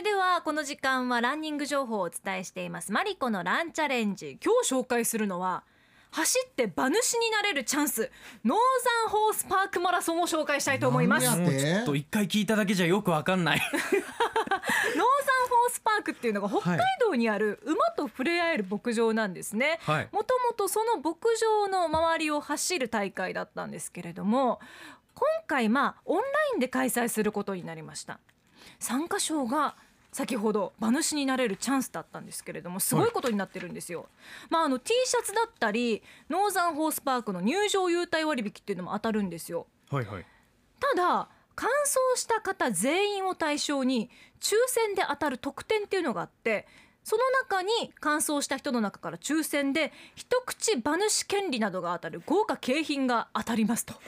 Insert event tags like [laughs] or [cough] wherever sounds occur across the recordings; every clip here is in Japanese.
れではこの時間はランニング情報をお伝えしています。マリコのランチャレンジ今日紹介するのは走って馬主になれるチャンス。ノーザンホースパークマラソンを紹介したいと思います。ちょっと一回聞いただけじゃよくわかんない。[laughs] ホースパークっていうのが北海道にある馬と触れ合える牧場なんですね。もともとその牧場の周りを走る大会だったんですけれども今回まあオンラインで開催することになりました。参加賞が先ほど馬主になれるチャンスだったんですけれどもすごいことになってるんですよ。はい、まああの T シャツだったりノーザンホースパークの入場優待割引っていうのも当たるんですよ。はいはい、ただ完走した方全員を対象に抽選で当たる特典っていうのがあってその中に完走した人の中から抽選で一口馬主権利などが当たる豪華景品が当たりますと。[laughs]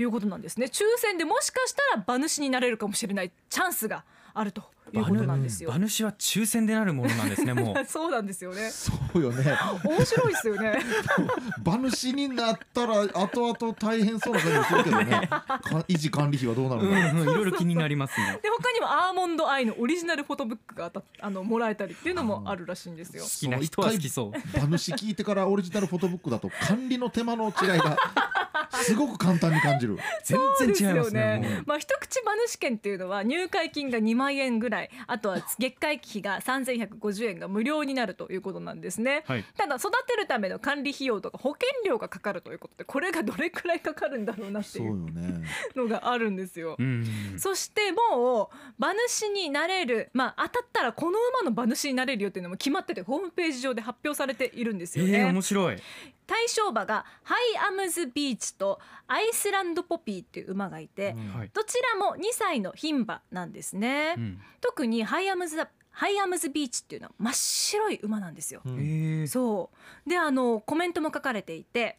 いうことなんですね抽選でもしかしたら馬主になれるかもしれないチャンスがあるということなんですよ。馬主は抽選でなるものなんですね。もう。[laughs] そうなんですよね。そうよね。面白いですよね。[laughs] 馬主になったら後々大変そうな感じするけどね。[laughs] 維持管理費はどうなるのか。いろいろ気になりますね。で他にもアーモンドアイのオリジナルフォトブックがあのもらえたりっていうのもあるらしいんですよ。好きな人は好きそう。馬主聞いてからオリジナルフォトブックだと管理の手間の違いが。すごく簡単に感じる。全然違いますね。すねまあ一口馬主券っていうのは入会金が2万円ぐらい、あとは月会費が3150円が無料になるということなんですね。はい、ただ育てるための管理費用とか保険料がかかるということで、これがどれくらいかかるんだろうなっていうのがあるんですよ。そしてもう馬主になれる、まあ当たったらこの馬の馬主になれるよっていうのも決まっててホームページ上で発表されているんですよね。えー、面白い。対象馬がハイアムズビーチとアイスランドポピーっていう馬がいて、うん、どちらも2歳の牝馬なんですね、うん、特にハイアムズハイアムズビーチっていうのは真っ白い馬なんですよ、うん、そう。であのコメントも書かれていて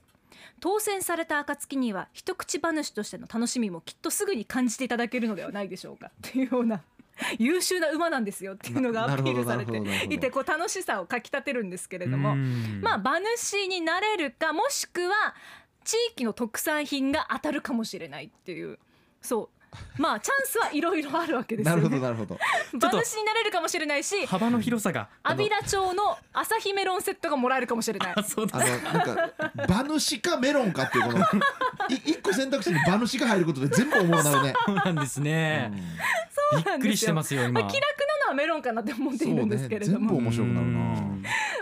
当選された暁には一口馬主としての楽しみもきっとすぐに感じていただけるのではないでしょうか。っていうような [laughs] 優秀な馬なんですよっていうのがアピールされていてこう楽しさをかきたてるんですけれどもまあ馬主になれるかもしくは地域の特産品が当たるかもしれないっていうそうまあチャンスはいろいろあるわけですよ、ね、なるほどなるほど。馬主になれるかもしれないし、幅の広さが。阿弥陀町の朝日メロンセットがもらえるかもしれない。あそうあのなんか馬主かメロンかっていうこの一個選択肢に馬主が入ることで全部思うなるね。[laughs] そうなんですね。うん、びっくりしてますよ今。まあ、気楽なのはメロンかなって思っているんですけれども。ね、全部面白くなるな。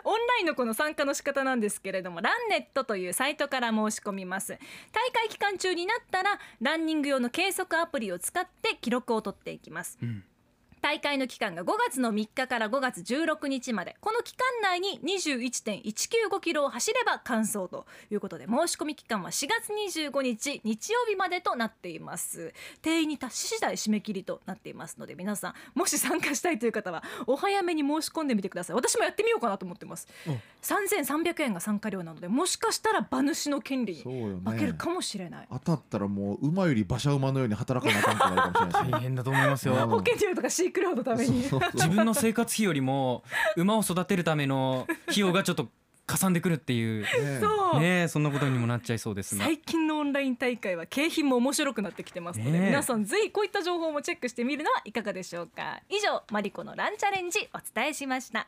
オンラインのこの参加の仕方なんですけれどもランネットというサイトから申し込みます大会期間中になったらランニング用の計測アプリを使って記録を取っていきます、うん大会の期間が5月の3日から5月16日まで。この期間内に21.195キロを走れば完走ということで申し込み期間は4月25日日曜日までとなっています。定員に達し次第締め切りとなっていますので皆さんもし参加したいという方はお早めに申し込んでみてください。私もやってみようかなと思ってます。3300円が参加料なのでもしかしたら馬主の権利に負けるかもしれない、ね、当たったらもう馬より馬車馬のように働かなかったかもしれない、[laughs] 大変だと思いますよ。[laughs] 保険料とか飼育料のために。自分の生活費よりも馬を育てるための費用がちょっとかさんでくるっていう。そう。ねそんなことにもなっちゃいそうです。最近のオンライン大会は景品も面白くなってきてますので、皆さんぜひこういった情報もチェックしてみるのはいかがでしょうか。以上マリコのランチャレンジお伝えしました